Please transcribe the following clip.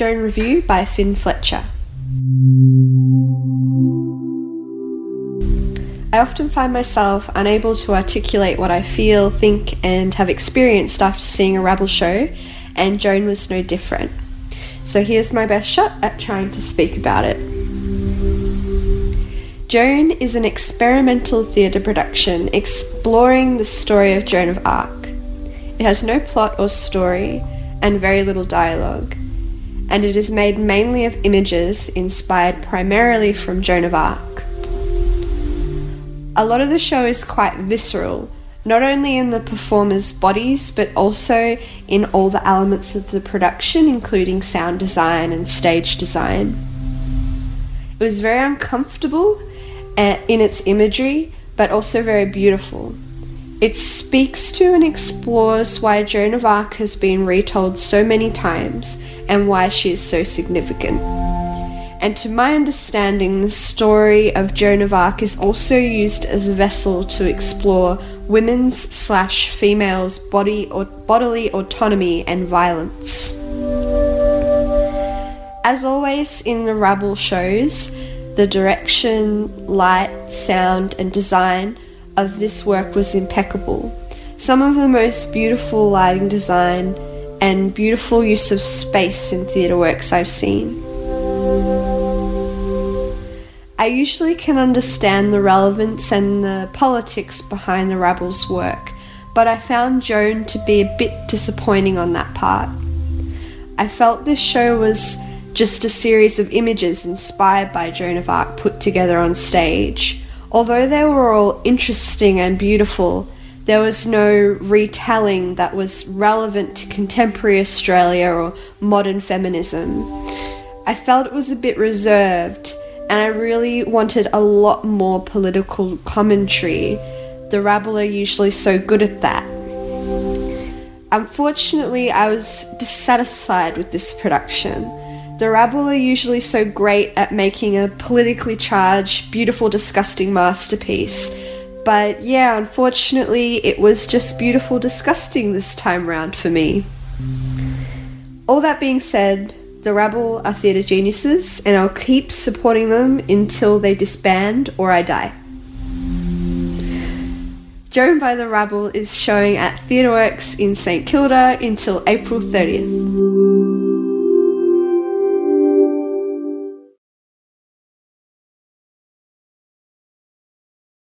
Joan Review by Finn Fletcher. I often find myself unable to articulate what I feel, think, and have experienced after seeing a rabble show, and Joan was no different. So here's my best shot at trying to speak about it. Joan is an experimental theatre production exploring the story of Joan of Arc. It has no plot or story and very little dialogue, and it is made mainly of images inspired primarily from Joan of Arc. A lot of the show is quite visceral, not only in the performers' bodies, but also in all the elements of the production, including sound design and stage design. It was very uncomfortable uh, in its imagery, but also very beautiful. It speaks to and explores why Joan of Arc has been retold so many times and why she is so significant. And to my understanding, the story of Joan of Arc is also used as a vessel to explore women's slash females' body or bodily autonomy and violence. As always in the Rabble shows, the direction, light, sound, and design of this work was impeccable. Some of the most beautiful lighting design and beautiful use of space in theatre works I've seen. I usually can understand the relevance and the politics behind the Rabble's work, but I found Joan to be a bit disappointing on that part. I felt this show was just a series of images inspired by Joan of Arc put together on stage. Although they were all interesting and beautiful, there was no retelling that was relevant to contemporary Australia or modern feminism. I felt it was a bit reserved and I really wanted a lot more political commentary. The Rabble are usually so good at that. Unfortunately, I was dissatisfied with this production. The Rabble are usually so great at making a politically charged, beautiful, disgusting masterpiece. But yeah, unfortunately, it was just beautiful, disgusting this time round for me. All that being said, the Rabble are theatre geniuses, and I'll keep supporting them until they disband or I die. Joan by the Rabble is showing at Theatreworks in St Kilda until April 30th.